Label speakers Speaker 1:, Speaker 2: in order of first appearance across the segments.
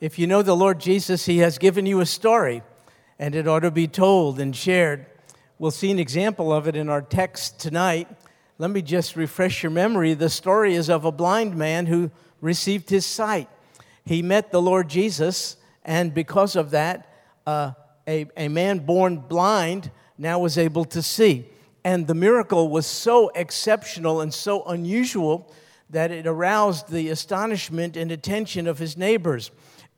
Speaker 1: If you know the Lord Jesus, He has given you a story, and it ought to be told and shared. We'll see an example of it in our text tonight. Let me just refresh your memory. The story is of a blind man who received his sight. He met the Lord Jesus, and because of that, uh, a, a man born blind now was able to see. And the miracle was so exceptional and so unusual that it aroused the astonishment and attention of his neighbors.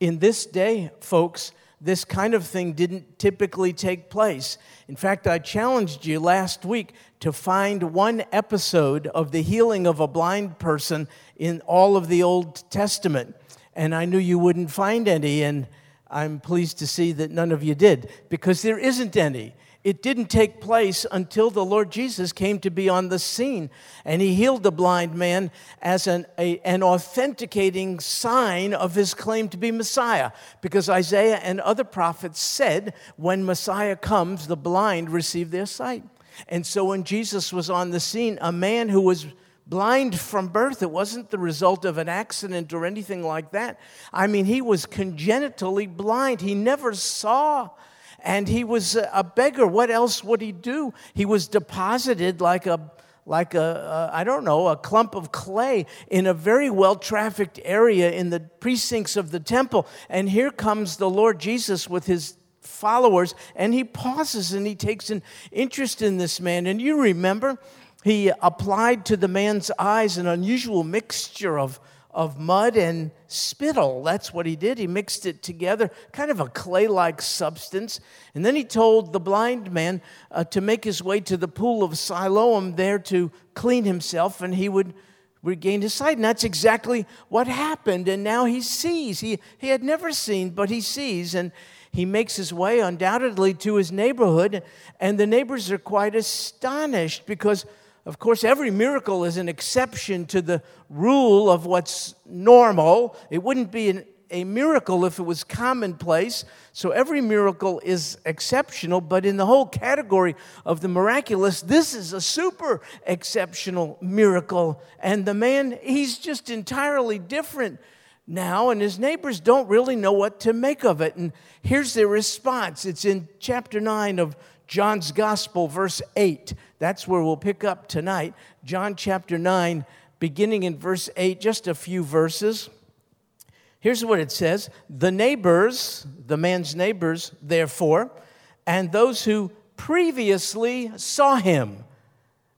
Speaker 1: In this day, folks, this kind of thing didn't typically take place. In fact, I challenged you last week to find one episode of the healing of a blind person in all of the Old Testament. And I knew you wouldn't find any, and I'm pleased to see that none of you did, because there isn't any. It didn't take place until the Lord Jesus came to be on the scene and he healed the blind man as an, a, an authenticating sign of his claim to be Messiah. Because Isaiah and other prophets said, when Messiah comes, the blind receive their sight. And so when Jesus was on the scene, a man who was blind from birth. It wasn't the result of an accident or anything like that. I mean, he was congenitally blind. He never saw and he was a beggar. What else would he do? He was deposited like a like a a I don't know a clump of clay in a very well trafficked area in the precincts of the temple and here comes the lord jesus with his followers and he pauses and he takes an interest in this man and you remember he applied to the man's eyes an unusual mixture of of mud and spittle. That's what he did. He mixed it together, kind of a clay like substance. And then he told the blind man uh, to make his way to the pool of Siloam there to clean himself, and he would regain his sight. And that's exactly what happened. And now he sees. He, he had never seen, but he sees. And he makes his way undoubtedly to his neighborhood, and the neighbors are quite astonished because of course, every miracle is an exception to the rule of what's normal. It wouldn't be an, a miracle if it was commonplace. So every miracle is exceptional, but in the whole category of the miraculous, this is a super exceptional miracle. And the man, he's just entirely different now, and his neighbors don't really know what to make of it. And here's their response it's in chapter 9 of John's Gospel, verse 8. That's where we'll pick up tonight. John chapter 9, beginning in verse 8, just a few verses. Here's what it says The neighbors, the man's neighbors, therefore, and those who previously saw him.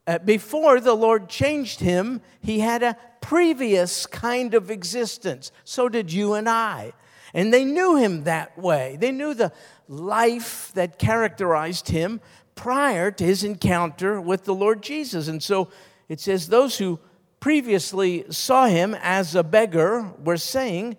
Speaker 1: Uh, before the Lord changed him, he had a previous kind of existence. So did you and I. And they knew him that way. They knew the, life that characterized him prior to his encounter with the Lord Jesus. And so it says, Those who previously saw him as a beggar were saying,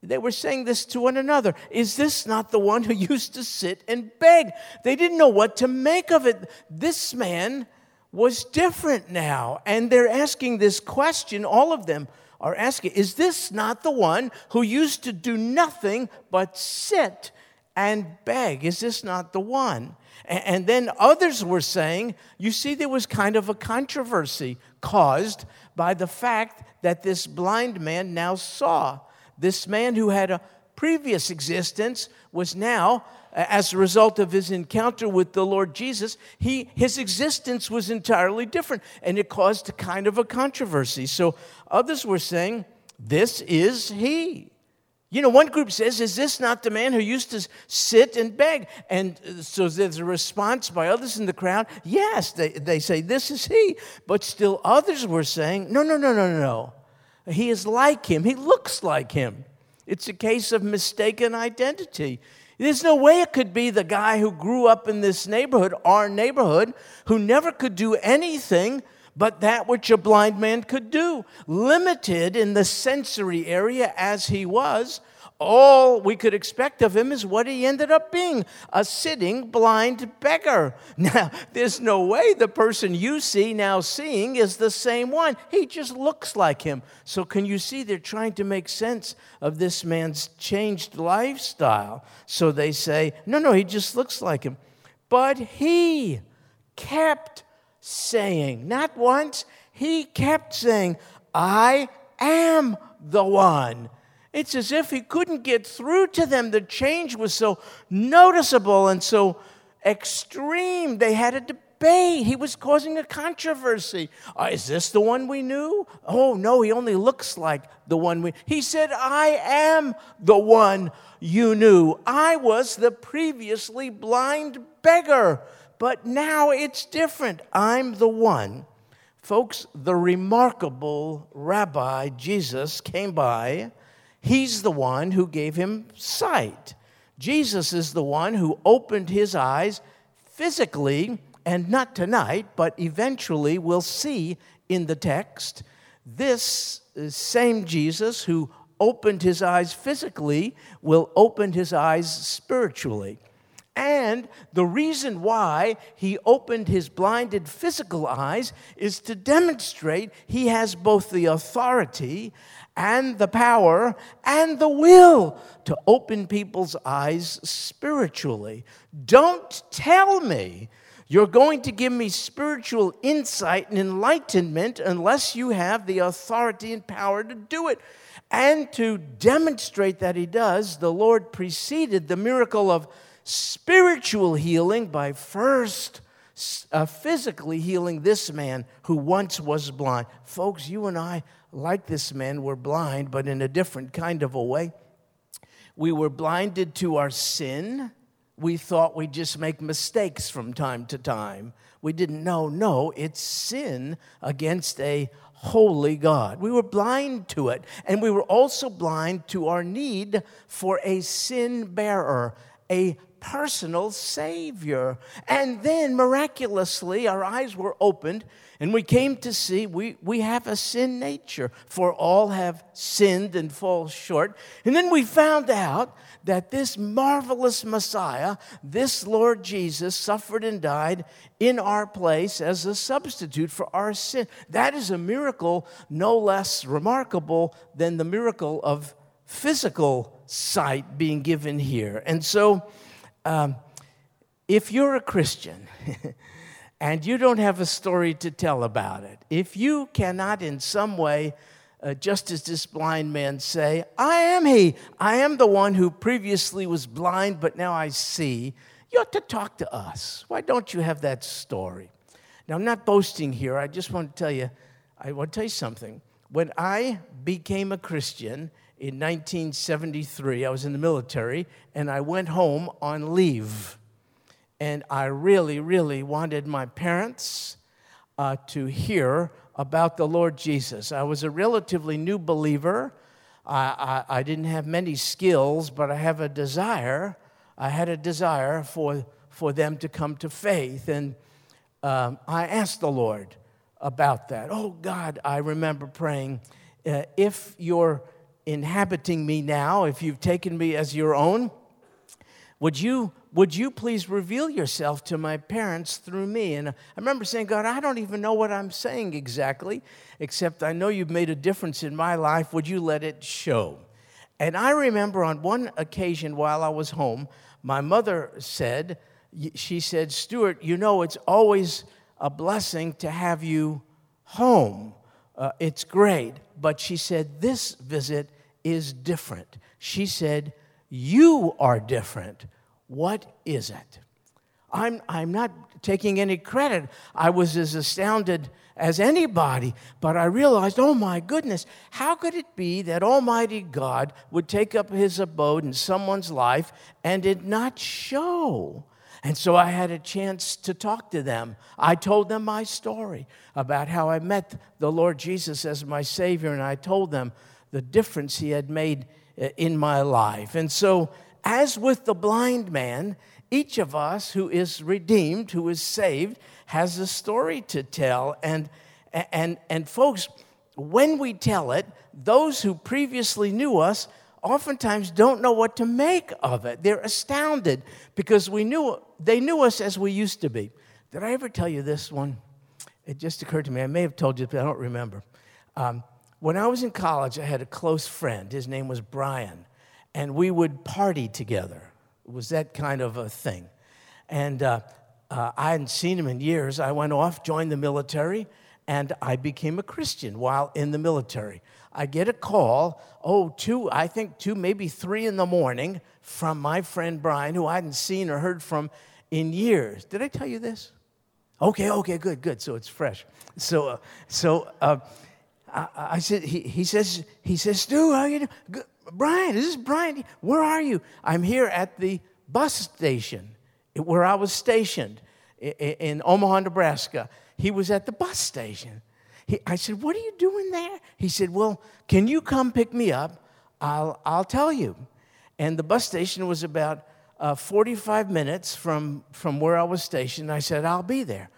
Speaker 1: they were saying this to one another Is this not the one who used to sit and beg? They didn't know what to make of it. This man was different now. And they're asking this question, all of them are asking, Is this not the one who used to do nothing but sit and beg, Is this not the one? And then others were saying, You see, there was kind of a controversy caused by the fact that this blind man now saw. This man who had a previous existence was now, as a result of his encounter with the Lord Jesus, he, his existence was entirely different, and it caused a kind of a controversy. So others were saying, This is he. You know, one group says, Is this not the man who used to sit and beg? And uh, so there's a response by others in the crowd. Yes, they, they say, This is he. But still others were saying, No, no, no, no, no. He is like him. He looks like him. It's a case of mistaken identity. There's no way it could be the guy who grew up in this neighborhood, our neighborhood, who never could do anything but that which a blind man could do. Limited in the sensory area as he was, all we could expect of him is what he ended up being a sitting blind beggar. Now, there's no way the person you see now seeing is the same one. He just looks like him. So, can you see they're trying to make sense of this man's changed lifestyle? So they say, no, no, he just looks like him. But he kept saying, not once, he kept saying, I am the one. It's as if he couldn't get through to them. The change was so noticeable and so extreme. They had a debate. He was causing a controversy. Uh, is this the one we knew? Oh, no, he only looks like the one we. He said, I am the one you knew. I was the previously blind beggar, but now it's different. I'm the one. Folks, the remarkable rabbi Jesus came by. He's the one who gave him sight. Jesus is the one who opened his eyes physically, and not tonight, but eventually we'll see in the text. This uh, same Jesus who opened his eyes physically will open his eyes spiritually. And the reason why he opened his blinded physical eyes is to demonstrate he has both the authority and the power and the will to open people's eyes spiritually. Don't tell me you're going to give me spiritual insight and enlightenment unless you have the authority and power to do it. And to demonstrate that he does, the Lord preceded the miracle of spiritual healing by first uh, physically healing this man who once was blind. Folks, you and I like this man, were blind, but in a different kind of a way. We were blinded to our sin. We thought we'd just make mistakes from time to time. We didn't know, no, it's sin against a holy God. We were blind to it. And we were also blind to our need for a sin bearer, a personal Savior. And then miraculously, our eyes were opened and we came to see we, we have a sin nature, for all have sinned and fall short. And then we found out that this marvelous Messiah, this Lord Jesus, suffered and died in our place as a substitute for our sin. That is a miracle no less remarkable than the miracle of physical sight being given here. And so, um, if you're a Christian, and you don't have a story to tell about it, if you cannot in some way, uh, just as this blind man say, I am he, I am the one who previously was blind, but now I see, you ought to talk to us. Why don't you have that story? Now, I'm not boasting here. I just want to tell you, I want to tell you something. When I became a Christian in 1973, I was in the military, and I went home on leave. And I really, really wanted my parents uh, to hear about the Lord Jesus. I was a relatively new believer. I, I, I, didn't have many skills, but I have a desire. I had a desire for, for them to come to faith. And um, I asked the Lord about that. Oh, God, I remember praying, uh, if you're inhabiting me now, if you've taken me as your own, would you would you please reveal yourself to my parents through me? And I remember saying, God, I don't even know what I'm saying exactly, except I know you've made a difference in my life. Would you let it show? And I remember on one occasion while I was home, my mother said, She said, Stuart, you know, it's always a blessing to have you home. Uh, it's great. But she said, This visit is different. She said, You are different. What is it? I'm, I'm not taking any credit. I was as astounded as anybody, but I realized, oh my goodness, how could it be that Almighty God would take up his abode in someone's life and it not show? And so I had a chance to talk to them. I told them my story about how I met the Lord Jesus as my Savior, and I told them the difference He had made uh, in my life. And so as with the blind man, each of us who is redeemed, who is saved, has a story to tell. And, and, and folks, when we tell it, those who previously knew us oftentimes don't know what to make of it. They're astounded because we knew, they knew us as we used to be. Did I ever tell you this one? It just occurred to me. I may have told you, but I don't remember. Um, when I was in college, I had a close friend. His name was Brian and we would party together. It was that kind of a thing. And uh, uh, I hadn't seen him in years. I went off, joined the military, and I became a Christian while in the military. I get a call, oh, two, I think two, maybe three in the morning from my friend Brian, who I hadn't seen or heard from in years. Did I tell you this? Okay, okay, good, good. So it's fresh. So, uh, so uh, I, I, said, he, he says, he says, Stu, how you doing? Brian, this is Brian. Where are you? I'm here at the bus station where I was stationed in, in Omaha, Nebraska. He was at the bus station. He, I said, What are you doing there? He said, Well, can you come pick me up? I'll, I'll tell you. And the bus station was about uh, 45 minutes from, from where I was stationed. I said, I'll be there.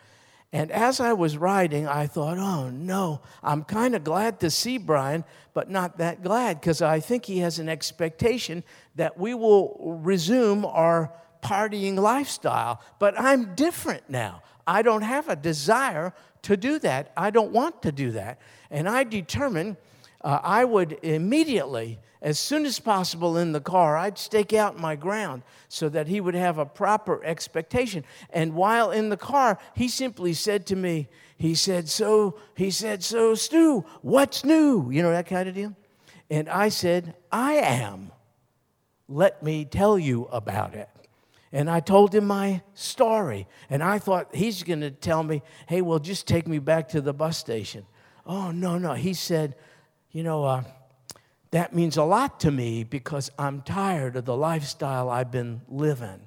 Speaker 1: And as I was riding, I thought, oh no, I'm kind of glad to see Brian, but not that glad because I think he has an expectation that we will resume our partying lifestyle. But I'm different now. I don't have a desire to do that. I don't want to do that. And I determined uh, I would immediately as soon as possible in the car, I'd stake out my ground so that he would have a proper expectation. And while in the car, he simply said to me, he said, So, he said, So, Stu, what's new? You know, that kind of deal. And I said, I am. Let me tell you about it. And I told him my story. And I thought he's going to tell me, hey, well, just take me back to the bus station. Oh, no, no. He said, you know, uh, that means a lot to me because I'm tired of the lifestyle I've been living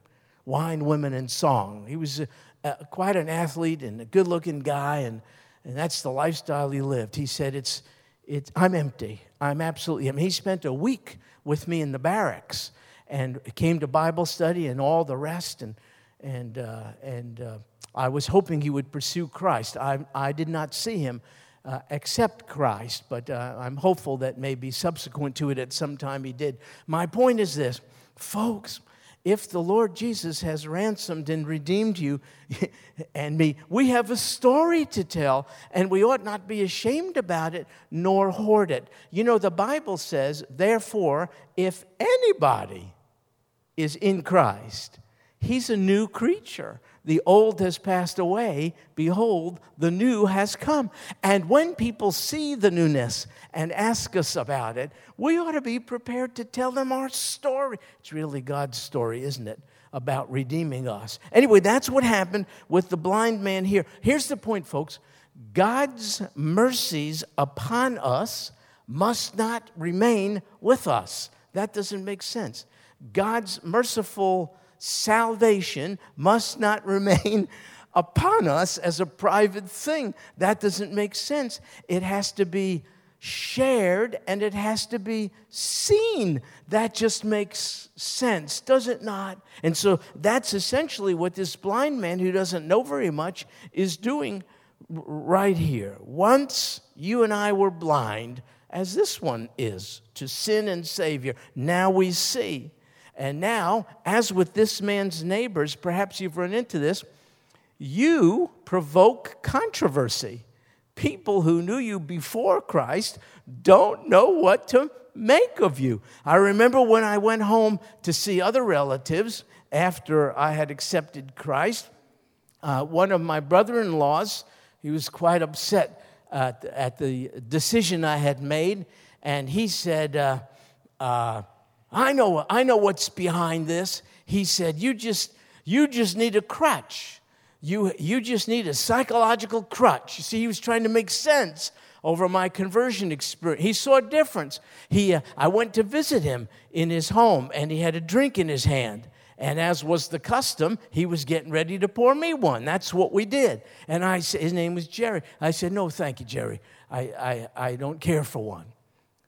Speaker 1: wine, women, and song. He was a, a, quite an athlete and a good looking guy, and, and that's the lifestyle he lived. He said, it's, it's, I'm empty. I'm absolutely empty. He spent a week with me in the barracks and came to Bible study and all the rest. And, and, uh, and uh, I was hoping he would pursue Christ. I, I did not see him uh, accept Christ, but uh, I'm hopeful that maybe subsequent to it at some time he did. My point is this, folks. If the Lord Jesus has ransomed and redeemed you and me, we have a story to tell, and we ought not be ashamed about it nor hoard it. You know, the Bible says, therefore, if anybody is in Christ, he's a new creature. The old has passed away. Behold, the new has come. And when people see the newness and ask us about it, we ought to be prepared to tell them our story. It's really God's story, isn't it? About redeeming us. Anyway, that's what happened with the blind man here. Here's the point, folks God's mercies upon us must not remain with us. That doesn't make sense. God's merciful salvation must not remain upon us as a private thing. That doesn't make sense. It has to be shared and it has to be seen. That just makes sense, does it not? And so that's essentially what this blind man who doesn't know very much is doing right here. Once you and I were blind, as this one is, to sin and Savior, now we see. And now, as with this man's neighbors, perhaps you've run into this, you provoke controversy. People who knew you before Christ don't know what to make of you. I remember when I went home to see other relatives after I had accepted Christ, uh, one of my brother in laws, he was quite upset uh, at the decision I had made, and he said, uh, uh I know, I know what's behind this. He said, You just, you just need a crutch. You, you just need a psychological crutch. You see, he was trying to make sense over my conversion experience. He saw a difference. He, uh, I went to visit him in his home, and he had a drink in his hand. And as was the custom, he was getting ready to pour me one. That's what we did. And I said, his name was Jerry. I said, No, thank you, Jerry. I, I, I don't care for one.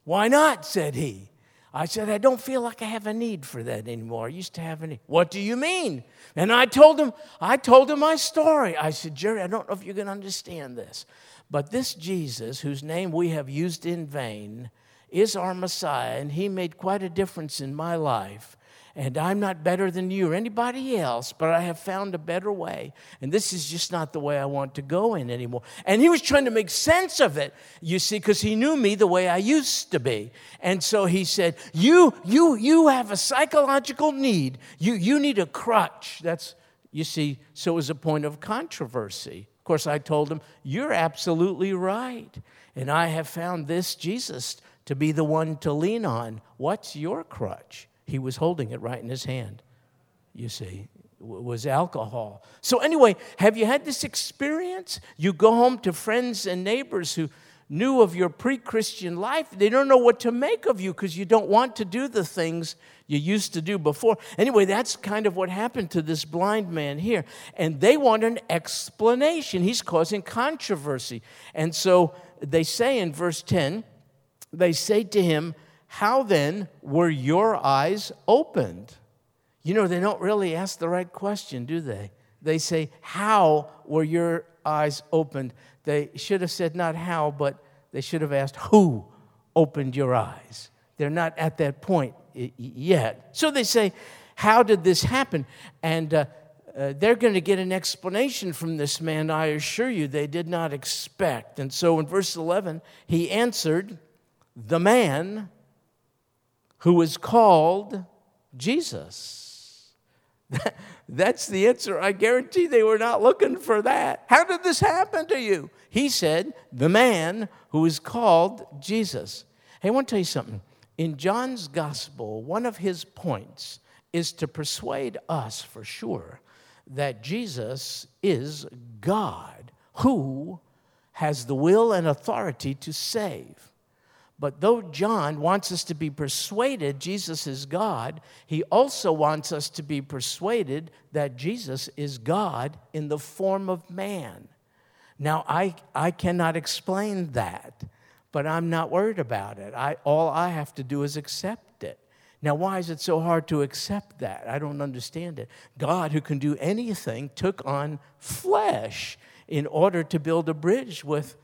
Speaker 1: Why not? said he. I said, I don't feel like I have a need for that anymore. I used to have a need. What do you mean? And I told him, I told him my story. I said, Jerry, I don't know if you can understand this, but this Jesus, whose name we have used in vain, is our Messiah, and he made quite a difference in my life and I'm not better than you or anybody else, but I have found a better way. And this is just not the way I want to go in anymore. And he was trying to make sense of it, you see, because he knew me the way I used to be. And so he said, You, you, you have a psychological need. You, you need a crutch. That's, you see, so it was a point of controversy. Of course, I told him, You're absolutely right. And I have found this Jesus to be the one to lean on. What's your crutch? He was holding it right in his hand, you see, was alcohol. So, anyway, have you had this experience? You go home to friends and neighbors who knew of your pre Christian life, they don't know what to make of you because you don't want to do the things you used to do before. Anyway, that's kind of what happened to this blind man here. And they want an explanation. He's causing controversy. And so they say in verse 10, they say to him, How then were your eyes opened? You know, they don't really ask the right question, do they? They say, How were your eyes opened? They should have said not how, but they should have asked, Who opened your eyes? They're not at that point yet. So they say, How did this happen? And uh, uh, they're going to get an explanation from this man, I assure you, they did not expect. And so in verse 11, he answered, The man who was called Jesus. That's the answer. I guarantee they were not looking for that. How did this happen to you? He said, The man who is called Jesus. Hey, I want to tell you something. In John's gospel, one of his points is to persuade us for sure that Jesus is God who has the will and authority to save. But though John wants us to be persuaded Jesus is God, he also wants us to be persuaded that Jesus is God in the form of man. Now, I, I cannot explain that, but I'm not worried about it. I, all I have to do is accept it. Now, why is it so hard to accept that? I don't understand it. God, who can do anything, took on flesh in order to build a bridge with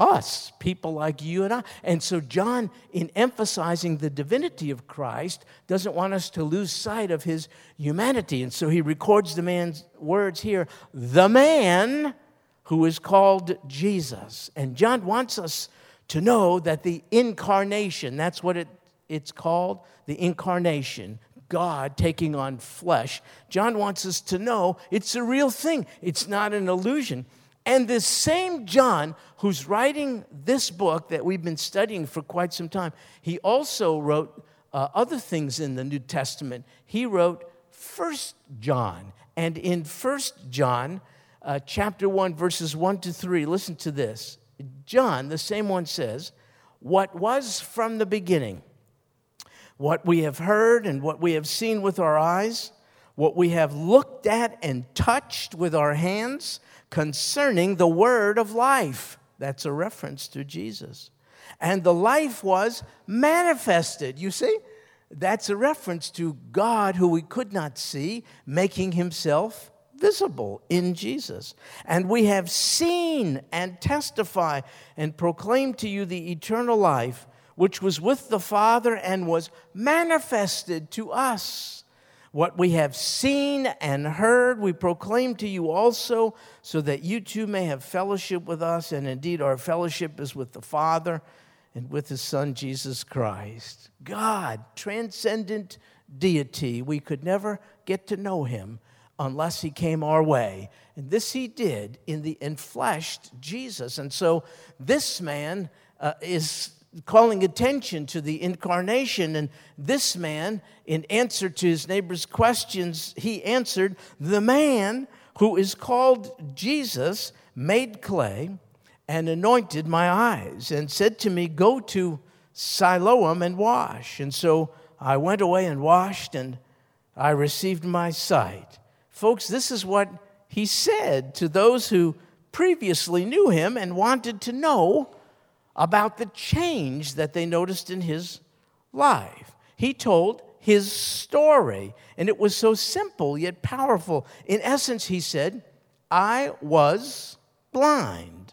Speaker 1: us, people like you and I. And so, John, in emphasizing the divinity of Christ, doesn't want us to lose sight of his humanity. And so, he records the man's words here the man who is called Jesus. And John wants us to know that the incarnation, that's what it, it's called, the incarnation, God taking on flesh. John wants us to know it's a real thing, it's not an illusion. And this same John, who's writing this book that we've been studying for quite some time, he also wrote uh, other things in the New Testament. He wrote First John. And in First John, uh, chapter 1, verses 1 to 3, listen to this. John, the same one, says, What was from the beginning, what we have heard and what we have seen with our eyes, what we have looked at and touched with our hands concerning the word of life. That's a reference to Jesus. And the life was manifested. You see? That's a reference to God who we could not see, making himself visible in Jesus. And we have seen and testify and proclaim to you the eternal life which was with the Father and was manifested to us. What we have seen and heard, we proclaim to you also, so that you too may have fellowship with us. And indeed, our fellowship is with the Father and with His Son, Jesus Christ. God, transcendent deity. We could never get to know Him unless He came our way. And this He did in the enfleshed Jesus. And so this man uh, is calling attention to the incarnation. And this man, in answer to his neighbor's questions, he answered, The man who is called Jesus made clay and anointed my eyes and said to me, Go to Siloam and wash. And so I went away and washed and I received my sight. Folks, this is what he said to those who previously knew him and wanted to know about the change that they noticed in his life. He told his story, and it was so simple yet powerful. In essence, he said, I was blind.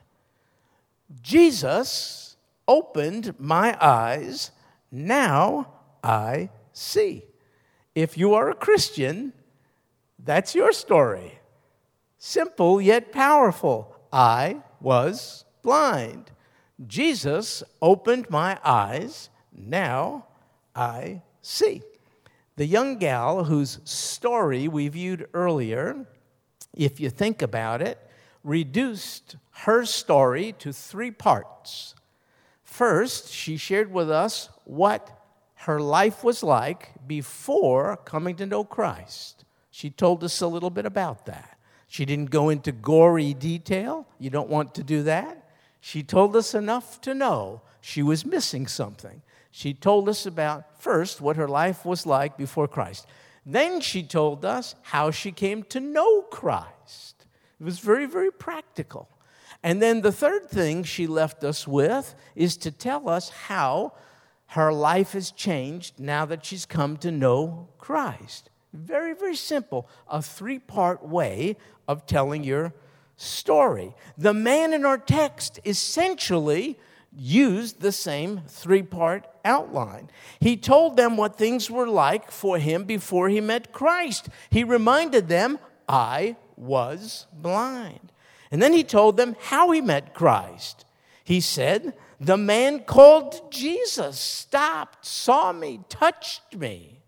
Speaker 1: Jesus opened my eyes. Now I see. If you are a Christian, that's your story. Simple yet powerful. I was blind. Jesus opened my eyes. Now I see. The young gal whose story we viewed earlier, if you think about it, reduced her story to three parts. First, she shared with us what her life was like before coming to know Christ. She told us a little bit about that. She didn't go into gory detail. You don't want to do that. She told us enough to know she was missing something. She told us about, first, what her life was like before Christ. Then she told us how she came to know Christ. It was very, very practical. And then the third thing she left us with is to tell us how her life has changed now that she's come to know Christ. Very, very simple. A three part way of telling your story. The man in our text essentially used the same three part outline. He told them what things were like for him before he met Christ. He reminded them, I was blind. And then he told them how he met Christ. He said, The man called Jesus stopped, saw me, touched me.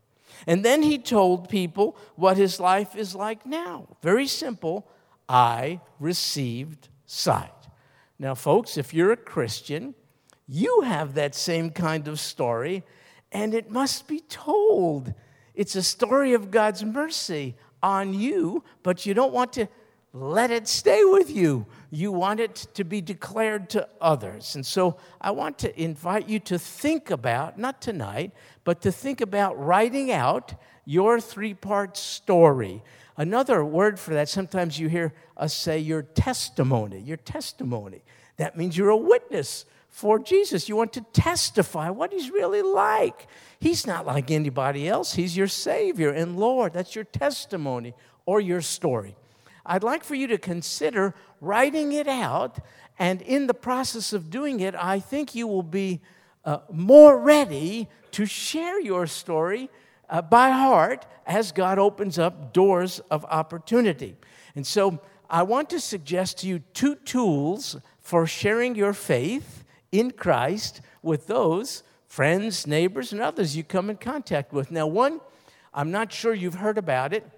Speaker 1: And then he told people what his life is like now. Very simple I received sight. Now, folks, if you're a Christian, you have that same kind of story, and it must be told. It's a story of God's mercy on you, but you don't want to let it stay with you. You want it to be declared to others. And so I want to invite you to think about, not tonight, but to think about writing out your three part story. Another word for that, sometimes you hear us say your testimony. Your testimony. That means you're a witness for Jesus. You want to testify what he's really like. He's not like anybody else, he's your Savior and Lord. That's your testimony or your story. I'd like for you to consider writing it out, and in the process of doing it, I think you will be uh, more ready to share your story uh, by heart as God opens up doors of opportunity. And so I want to suggest to you two tools for sharing your faith in Christ with those friends, neighbors, and others you come in contact with. Now, one, I'm not sure you've heard about it.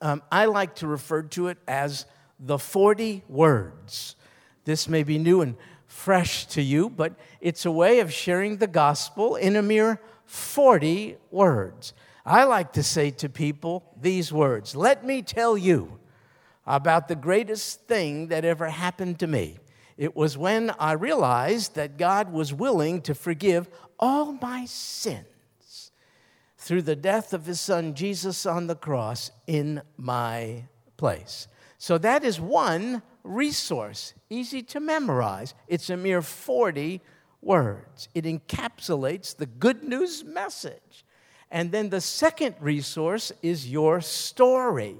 Speaker 1: Um, I like to refer to it as the 40 words. This may be new and fresh to you, but it's a way of sharing the gospel in a mere 40 words. I like to say to people these words Let me tell you about the greatest thing that ever happened to me. It was when I realized that God was willing to forgive all my sins through the death of his son Jesus on the cross in my place. So that is one resource, easy to memorize. It's a mere 40 words. It encapsulates the good news message. And then the second resource is your story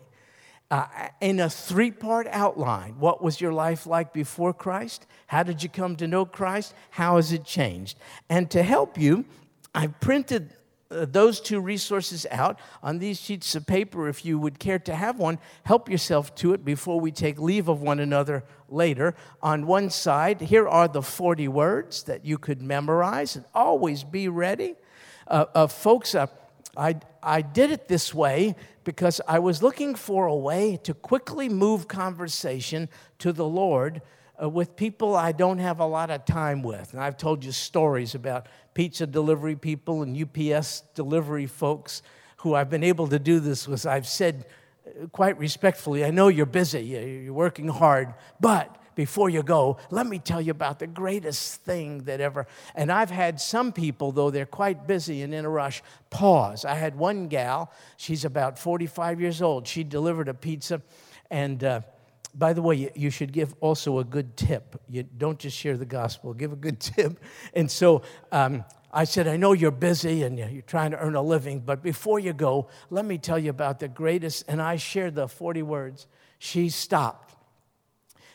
Speaker 1: uh, in a three part outline. What was your life like before Christ? How did you come to know Christ? How has it changed? And to help you, I printed those two resources out on these sheets of paper if you would care to have one. Help yourself to it before we take leave of one another later. On one side, here are the 40 words that you could memorize and always be ready. Uh, uh, folks, uh, I, I did it this way because I was looking for a way to quickly move conversation to the Lord uh, with people I don't have a lot of time with. And I've told you stories about pizza delivery people and UPS delivery folks who I've been able to do this with. I've said uh, quite respectfully, I know you're busy, you're working hard, but before you go, let me tell you about the greatest thing that ever. And I've had some people, though they're quite busy and in a rush, pause. I had one gal, she's about 45 years old. She delivered a pizza, and uh, by the way, you should give also a good tip. You don't just share the gospel, give a good tip. And so um, I said, I know you're busy and you're trying to earn a living, but before you go, let me tell you about the greatest. And I shared the 40 words. She stopped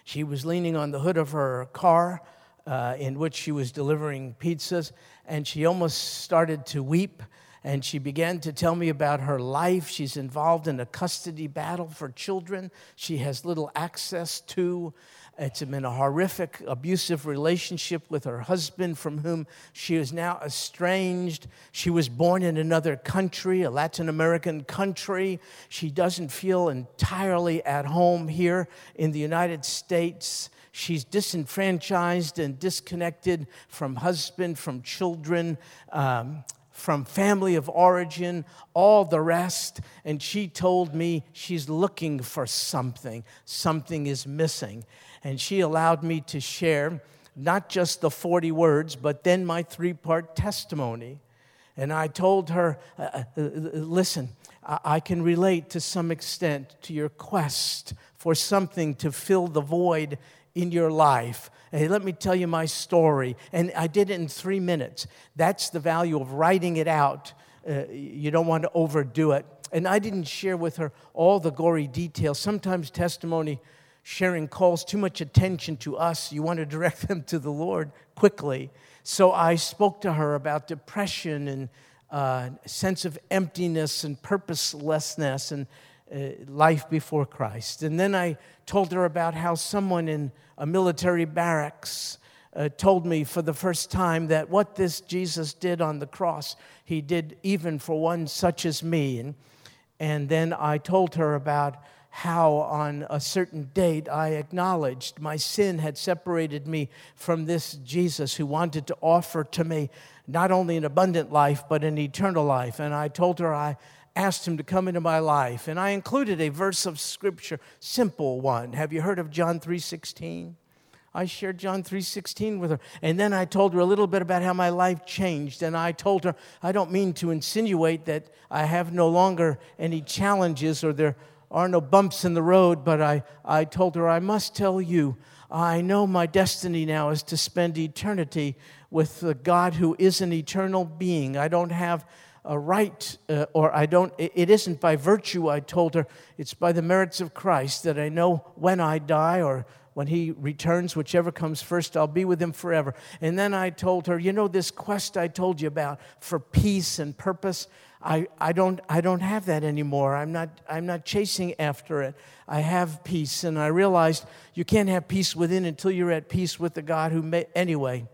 Speaker 1: she was leaning on the hood of her car uh, in which she was delivering pizzas, and she almost started to weep. And she began to tell me about her life. She's involved in a custody battle for children she has little access to. It's been a horrific, abusive relationship with her husband, from whom she is now estranged. She was born in another country, a Latin American country. She doesn't feel entirely at home here in the United States. She's disenfranchised and disconnected from husband, from children. Um, from family of origin, all the rest. And she told me she's looking for something. Something is missing. And she allowed me to share not just the 40 words, but then my three part testimony. And I told her, uh, uh, listen, I can relate to some extent to your quest for something to fill the void in your life. Hey, let me tell you my story. And I did it in three minutes. That's the value of writing it out. Uh, you don't want to overdo it. And I didn't share with her all the gory details. Sometimes testimony sharing calls too much attention to us. You want to direct them to the Lord quickly. So I spoke to her about depression and uh, sense of emptiness and purposelessness and uh, life before Christ. And then I told her about how someone in a military barracks uh, told me for the first time that what this Jesus did on the cross, he did even for one such as me. And, and then I told her about how on a certain date I acknowledged my sin had separated me from this Jesus who wanted to offer to me not only an abundant life, but an eternal life. And I told her I asked him to come into my life. And I included a verse of scripture, simple one. Have you heard of John 3:16? I shared John 3:16 with her. And then I told her a little bit about how my life changed and I told her I don't mean to insinuate that I have no longer any challenges or there are no bumps in the road, but I, I told her I must tell you I know my destiny now is to spend eternity with the God who is an eternal being. I don't have a right, uh, or I don't, it isn't by virtue, I told her, it's by the merits of Christ that I know when I die or when he returns, whichever comes first, I'll be with him forever. And then I told her, you know, this quest I told you about for peace and purpose, I, I, don't, I don't have that anymore. I'm not, I'm not chasing after it. I have peace. And I realized you can't have peace within until you're at peace with the God who made, anyway.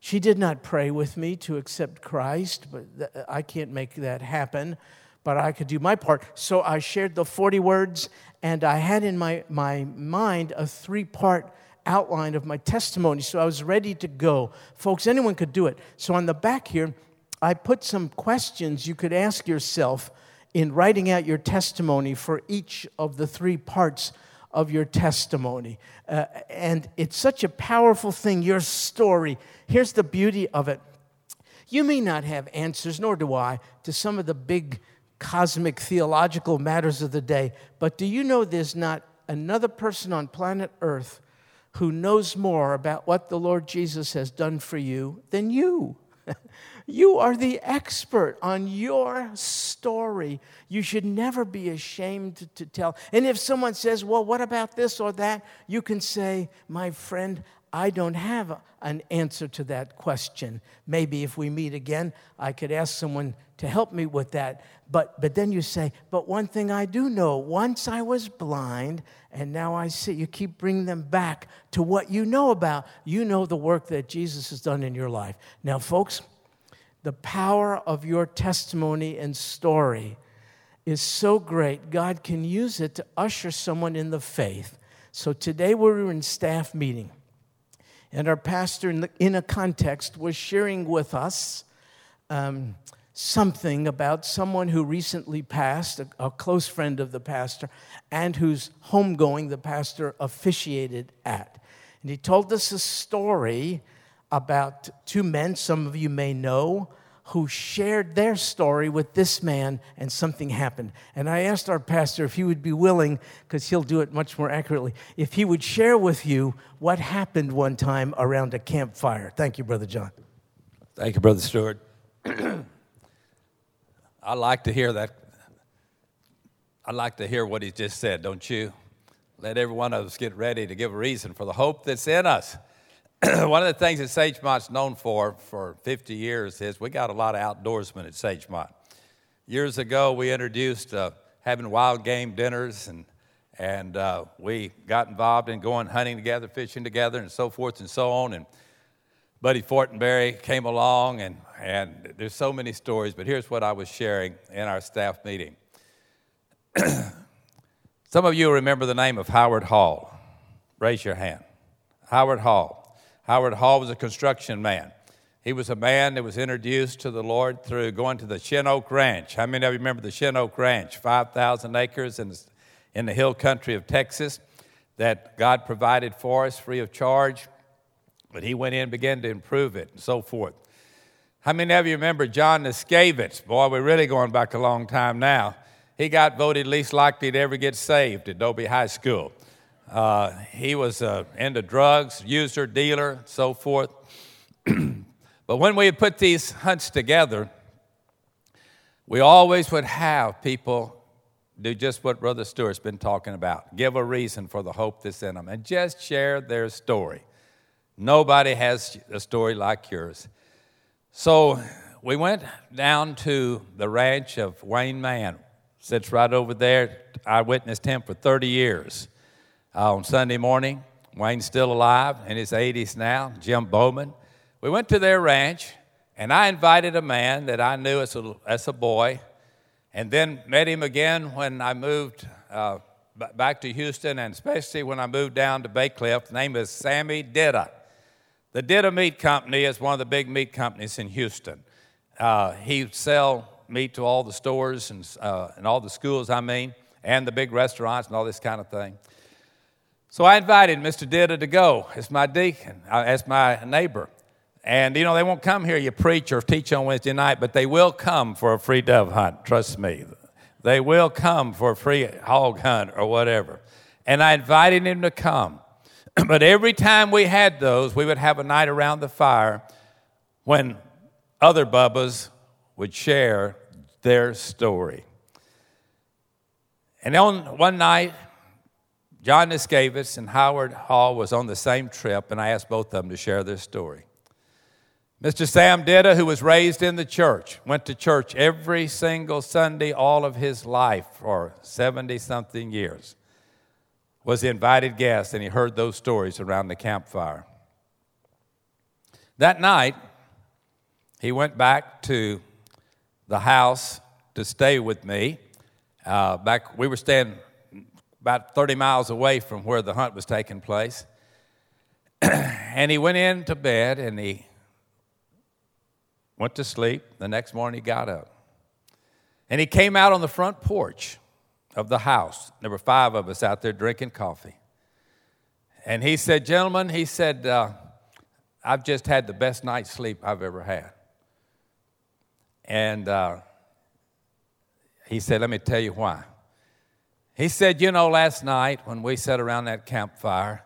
Speaker 1: She did not pray with me to accept Christ, but I can't make that happen. But I could do my part. So I shared the 40 words, and I had in my, my mind a three part outline of my testimony. So I was ready to go. Folks, anyone could do it. So on the back here, I put some questions you could ask yourself in writing out your testimony for each of the three parts of your testimony. Uh, and it's such a powerful thing, your story. Here's the beauty of it you may not have answers, nor do I, to some of the big cosmic theological matters of the day, but do you know there's not another person on planet Earth who knows more about what the Lord Jesus has done for you than you? You are the expert on your story. You should never be ashamed to, tell. And if someone says, Well, what about this or that? You can say, My friend, I don't have an answer to that question. Maybe if we meet again, I could ask someone to help me with that. But, but then you say, But one thing I do know once I was blind and now I see. You keep bringing them back to what you know about. You know the work that Jesus has done in your life. Now, folks, the power of your testimony and story is so great, God can use it to usher someone in the faith. So today we were in staff meeting, and our pastor, in, the, in a context, was sharing with us um, something about someone who recently passed, a, a close friend of the pastor, and whose homegoing the pastor officiated at. And he told us a story about two men, some of you may know, who shared their story with this man, and something happened. And I asked our pastor if he would be willing, because he'll do it much more accurately, if he would share with you what happened one time around a campfire. Thank you, Brother John.
Speaker 2: Thank you, Brother Stuart. I like to hear that. I like to hear what he just said, don't you? Let every one of us get ready to give a reason for the hope that's in us. one of the things that Sagemont's known for for 50 years is we got a lot of outdoorsmen at Sagemont. Years ago, we introduced uh, having wild game dinners, and, and uh, we got involved in going hunting together, fishing together, and so forth and so on. And Buddy Fortenberry came along, and, and there's so many stories, but here's what I was sharing in our staff meeting. Some of you remember the name of Howard Hall. Raise your hand. Howard Hall. Howard Hall was a construction man. He was a man that was introduced to the Lord through going to the Shin Oak Ranch. How many of you remember the Shin Oak Ranch? 5,000 acres in the, in the hill country of Texas that God provided for us free of charge. But he went in and began to improve it and so forth. How many of you remember John Niskavitz? Boy, we're really going back a long time now. He got voted least likely to ever get saved at Dobie High School. Uh, he was uh, into drugs, user, dealer, so forth. but when we put these hunts together, we always would have people do just what Brother Stuart's been talking about give a reason for the hope that's in them and just share their story. Nobody has a story like yours. So we went down to the ranch of Wayne Mann, sits right over there. I witnessed him for 30 years uh, on Sunday morning. Wayne's still alive in his 80s now, Jim Bowman. We went to their ranch, and I invited a man that I knew as a, as a boy, and then met him again when I moved uh, b- back to Houston, and especially when I moved down to Bacliff. The name is Sammy Ditta. The Ditta Meat Company is one of the big meat companies in Houston. Uh, he sell meat to all the stores and, uh, and all the schools, I mean, and the big restaurants and all this kind of thing. So I invited Mr. Ditta to go as my deacon, uh, as my neighbor. And you know, they won't come here, you preach or teach on Wednesday night, but they will come for a free dove hunt, trust me. They will come for a free hog hunt or whatever. And I invited him to come. but every time we had those, we would have a night around the fire when other Bubbas would share their story. And on one night, John Niskavitz and Howard Hall was on the same trip, and I asked both of them to share their story. Mr. Sam Ditta, who was raised in the church, went to church every single Sunday all of his life for 70 something years, was the invited guest, and he heard those stories around the campfire. That night, he went back to the house to stay with me. Uh, back, we were staying about 30 miles away from where the hunt was taking place. and he went in to bed and he went to sleep. The next morning he got up. And he came out on the front porch of the house. There were five of us out there drinking coffee. And he said, Gentlemen, he said, uh, I've just had the best night's sleep I've ever had. And uh, he said, Let me tell you why. He said, You know, last night when we sat around that campfire,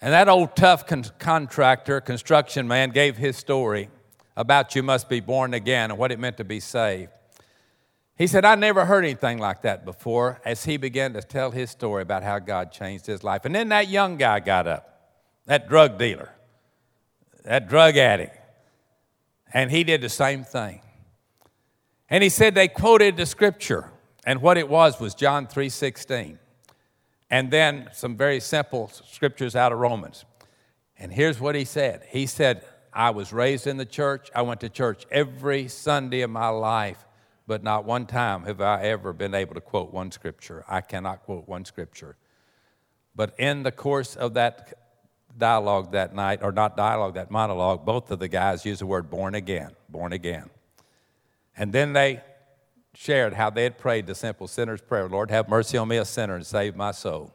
Speaker 2: and that old tough con- contractor, construction man, gave his story about you must be born again and what it meant to be saved. He said, I never heard anything like that before as he began to tell his story about how God changed his life. And then that young guy got up, that drug dealer, that drug addict, and he did the same thing. And he said they quoted the scripture and what it was was John 3:16. And then some very simple scriptures out of Romans. And here's what he said. He said, I was raised in the church. I went to church every Sunday of my life, but not one time have I ever been able to quote one scripture. I cannot quote one scripture. But in the course of that dialogue that night, or not dialogue, that monologue, both of the guys used the word born again, born again. And then they shared how they had prayed the simple sinner's prayer Lord, have mercy on me, a sinner, and save my soul.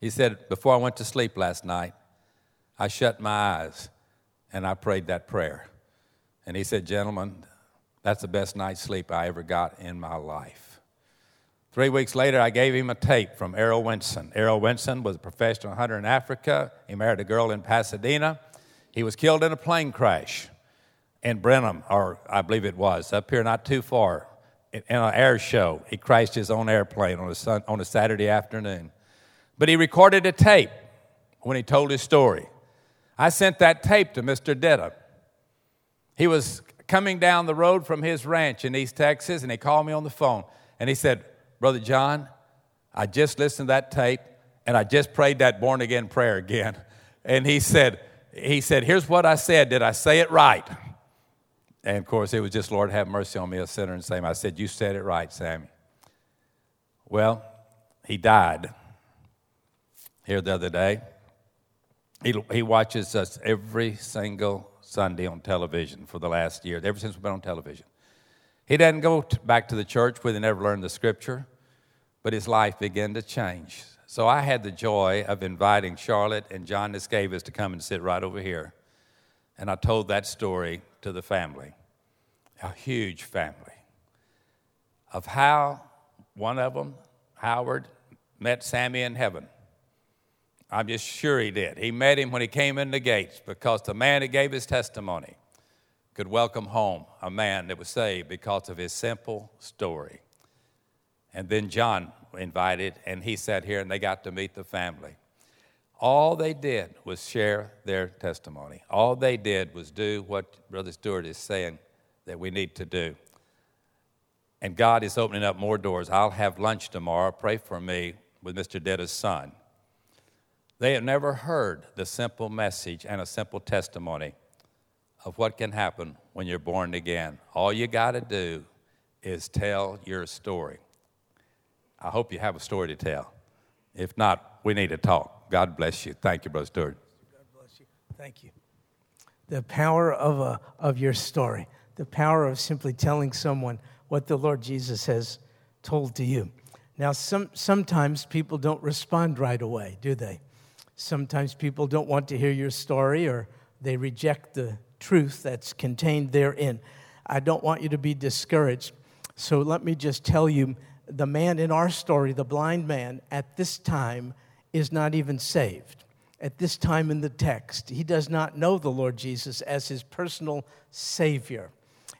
Speaker 2: He said, Before I went to sleep last night, I shut my eyes and I prayed that prayer. And he said, Gentlemen, that's the best night's sleep I ever got in my life. Three weeks later, I gave him a tape from Errol Winson. Errol Winson was a professional hunter in Africa. He married a girl in Pasadena. He was killed in a plane crash in Brenham, or I believe it was, up here not too far, in an air show. He crashed his own airplane on a, sun, on a Saturday afternoon. But he recorded a tape when he told his story. I sent that tape to Mr. Ditta. He was coming down the road from his ranch in East Texas, and he called me on the phone. And he said, Brother John, I just listened to that tape, and I just prayed that born again prayer again. And he said, he said, Here's what I said. Did I say it right? And of course, it was just, Lord, have mercy on me, a sinner, and same. I said, You said it right, Sammy. Well, he died here the other day. He, he watches us every single Sunday on television for the last year, ever since we've been on television. He doesn't go back to the church where they never learned the scripture, but his life began to change. So I had the joy of inviting Charlotte and John Niscavis to come and sit right over here. And I told that story to the family, a huge family, of how one of them, Howard, met Sammy in heaven. I'm just sure he did. He met him when he came in the gates because the man that gave his testimony could welcome home a man that was saved because of his simple story. And then John invited, and he sat here and they got to meet the family. All they did was share their testimony. All they did was do what Brother Stuart is saying that we need to do. And God is opening up more doors. I'll have lunch tomorrow. Pray for me with Mr. Ditta's son. They have never heard the simple message and a simple testimony of what can happen when you're born again. All you got to do is tell your story. I hope you have a story to tell. If not, we need to talk. God bless you. Thank you, Brother Stuart.
Speaker 1: God bless you. Thank you. The power of, a, of your story, the power of simply telling someone what the Lord Jesus has told to you. Now, some, sometimes people don't respond right away, do they? Sometimes people don't want to hear your story or they reject the truth that's contained therein. I don't want you to be discouraged. So let me just tell you the man in our story, the blind man, at this time is not even saved. At this time in the text, he does not know the Lord Jesus as his personal Savior.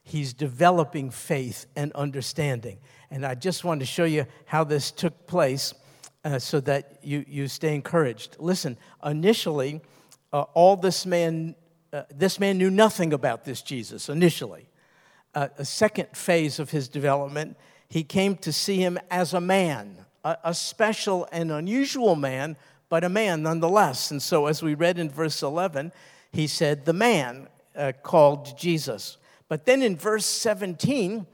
Speaker 1: He's developing faith and understanding. And I just want to show you how this took place uh, so that you, you stay encouraged. Listen, initially, uh, all this man, uh, this man knew nothing about this Jesus initially. Uh, a second phase of his development, he came to see him as a man, a, a special and unusual man, but a man nonetheless. And so, as we read in verse 11, he said, The man uh, called Jesus. But then in verse 17,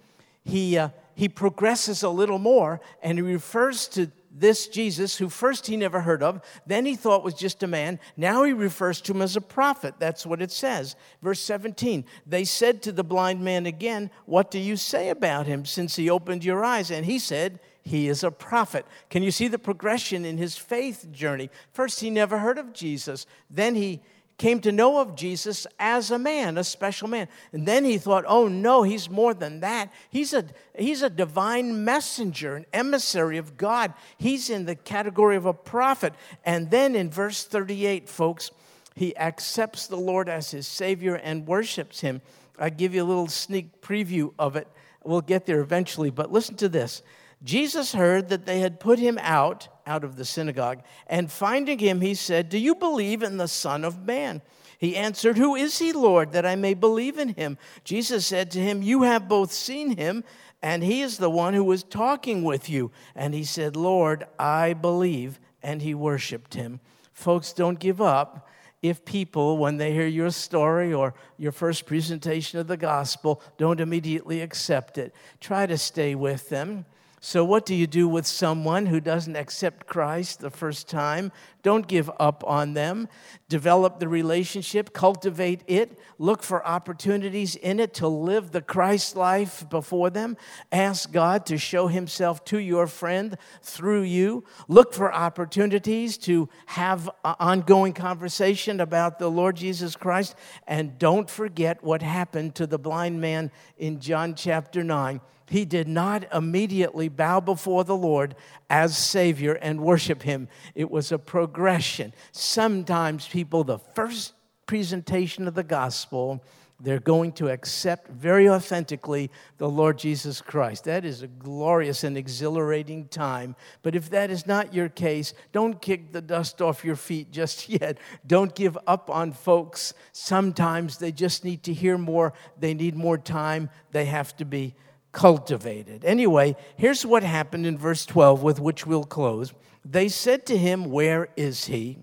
Speaker 1: he, uh, he progresses a little more and he refers to this Jesus, who first he never heard of, then he thought was just a man. Now he refers to him as a prophet. That's what it says. Verse 17 They said to the blind man again, What do you say about him since he opened your eyes? And he said, He is a prophet. Can you see the progression in his faith journey? First, he never heard of Jesus. Then he came to know of Jesus as a man, a special man. And then he thought, oh no, he's more than that. He's a, he's a divine messenger, an emissary of God. He's in the category of a prophet. And then in verse 38, folks, he accepts the Lord as his Savior and worships him. I give you a little sneak preview of it. We'll get there eventually, but listen to this. Jesus heard that they had put him out, out of the synagogue, and finding him, he said, Do you believe in the Son of Man? He answered, Who is he, Lord, that I may believe in him? Jesus said to him, You have both seen him, and he is the one who was talking with you. And he said, Lord, I believe. And he worshiped him. Folks, don't give up if people, when they hear your story or your first presentation of the gospel, don't immediately accept it. Try to stay with them. So, what do you do with someone who doesn't accept Christ the first time? Don't give up on them. Develop the relationship, cultivate it, look for opportunities in it to live the Christ life before them. Ask God to show Himself to your friend through you. Look for opportunities to have ongoing conversation about the Lord Jesus Christ. And don't forget what happened to the blind man in John chapter 9 he did not immediately bow before the Lord as Savior and worship Him. It was a progression. Sometimes people, the first presentation of the gospel, they're going to accept very authentically the Lord Jesus Christ. That is a glorious and exhilarating time. But if that is not your case, don't kick the dust off your feet just yet. Don't give up on folks. Sometimes they just need to hear more, they need more time, they have to be cultivated. Anyway, here's what happened in verse 12, with which we'll close. They said to him, Where is he?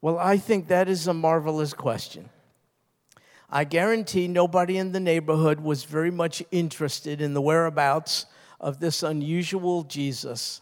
Speaker 1: Well, I think that is a marvelous question. I guarantee nobody in the neighborhood was very much interested in the whereabouts of this unusual Jesus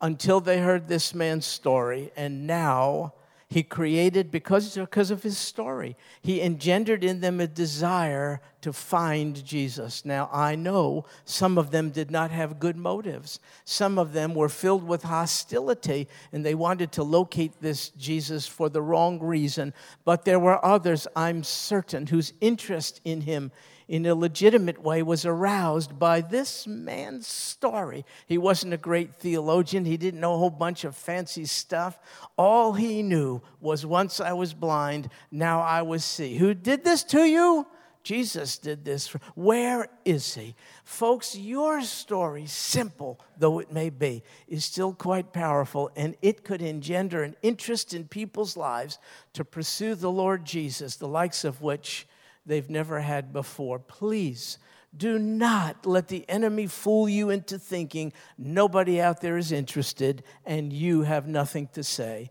Speaker 1: until they heard this man's story. And now he created, because, because of his story, he engendered in them a desire to find Jesus. Now, I know some of them did not have good motives. Some of them were filled with hostility and they wanted to locate this Jesus for the wrong reason. But there were others, I'm certain, whose interest in him in a legitimate way was aroused by this man's story. He wasn't a great theologian, he didn't know a whole bunch of fancy stuff. All he knew was once I was blind, now I was see. Who did this to you? Jesus did this. Where is he? Folks, your story, simple though it may be, is still quite powerful, and it could engender an interest in people's lives to pursue the Lord Jesus, the likes of which they've never had before. Please do not let the enemy fool you into thinking nobody out there is interested and you have nothing to say.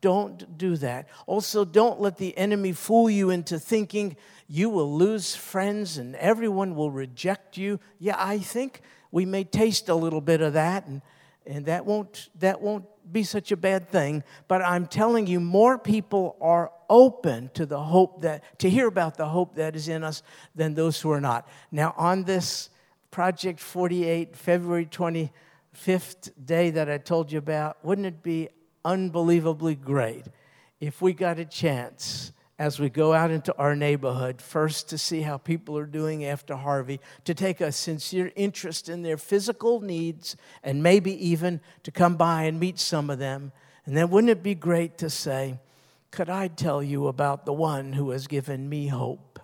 Speaker 1: Don't do that. Also, don't let the enemy fool you into thinking you will lose friends and everyone will reject you. Yeah, I think we may taste a little bit of that, and, and that, won't, that won't be such a bad thing. But I'm telling you, more people are open to the hope that, to hear about the hope that is in us than those who are not. Now, on this Project 48, February 25th day that I told you about, wouldn't it be unbelievably great if we got a chance as we go out into our neighborhood, first to see how people are doing after Harvey, to take a sincere interest in their physical needs, and maybe even to come by and meet some of them. And then wouldn't it be great to say, Could I tell you about the one who has given me hope?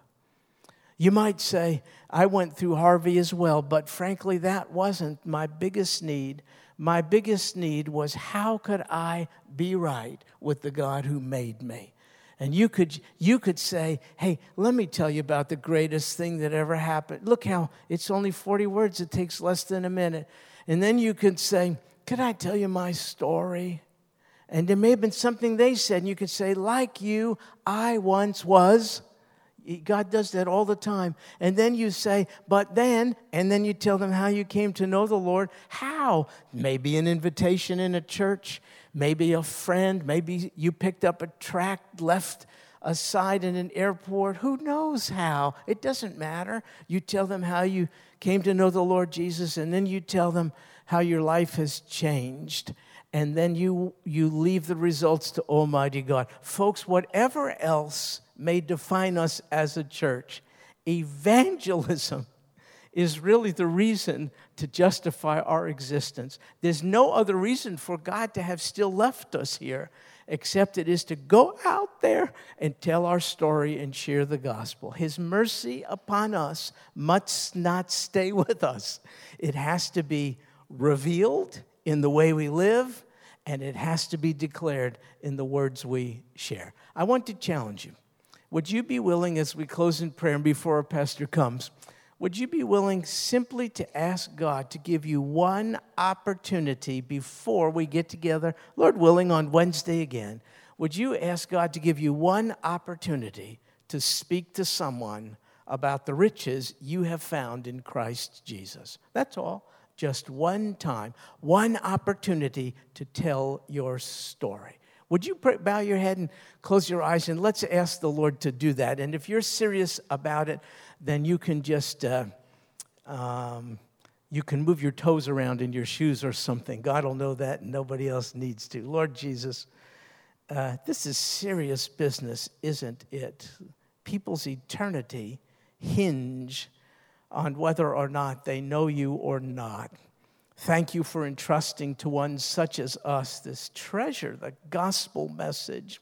Speaker 1: You might say, I went through Harvey as well, but frankly, that wasn't my biggest need. My biggest need was how could I be right with the God who made me? And you could, you could say, hey, let me tell you about the greatest thing that ever happened. Look how it's only 40 words, it takes less than a minute. And then you could say, could I tell you my story? And there may have been something they said, and you could say, like you, I once was. God does that all the time. And then you say, but then, and then you tell them how you came to know the Lord. How? Maybe an invitation in a church, maybe a friend, maybe you picked up a tract left aside in an airport. Who knows how? It doesn't matter. You tell them how you came to know the Lord Jesus, and then you tell them how your life has changed. And then you, you leave the results to Almighty God. Folks, whatever else may define us as a church. Evangelism is really the reason to justify our existence. There's no other reason for God to have still left us here except it is to go out there and tell our story and share the gospel. His mercy upon us must not stay with us, it has to be revealed in the way we live, and it has to be declared in the words we share. I want to challenge you. Would you be willing, as we close in prayer and before our pastor comes, would you be willing simply to ask God to give you one opportunity before we get together, Lord willing, on Wednesday again? Would you ask God to give you one opportunity to speak to someone about the riches you have found in Christ Jesus? That's all. Just one time, one opportunity to tell your story. Would you bow your head and close your eyes and let's ask the Lord to do that? And if you're serious about it, then you can just uh, um, you can move your toes around in your shoes or something. God will know that, and nobody else needs to. Lord Jesus, uh, this is serious business, isn't it? People's eternity hinge on whether or not they know you or not. Thank you for entrusting to one such as us this treasure, the gospel message.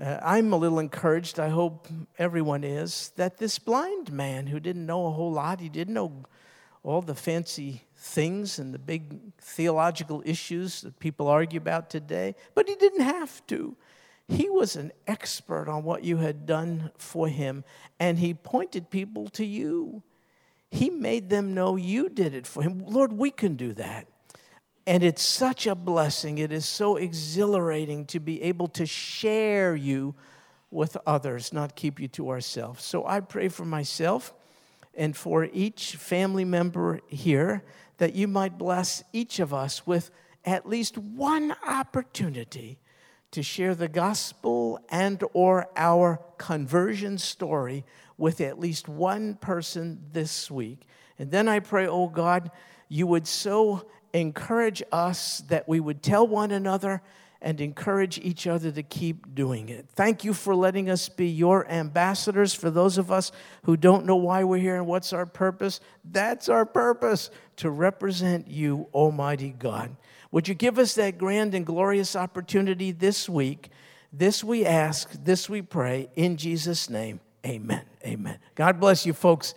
Speaker 1: Uh, I'm a little encouraged, I hope everyone is, that this blind man who didn't know a whole lot, he didn't know all the fancy things and the big theological issues that people argue about today, but he didn't have to. He was an expert on what you had done for him, and he pointed people to you. He made them know you did it for him. Lord, we can do that. And it's such a blessing. It is so exhilarating to be able to share you with others, not keep you to ourselves. So I pray for myself and for each family member here that you might bless each of us with at least one opportunity to share the gospel and or our conversion story with at least one person this week. And then I pray, oh God, you would so encourage us that we would tell one another and encourage each other to keep doing it. Thank you for letting us be your ambassadors. For those of us who don't know why we're here and what's our purpose, that's our purpose to represent you, Almighty God. Would you give us that grand and glorious opportunity this week? This we ask, this we pray, in Jesus' name. Amen. Amen. God bless you, folks.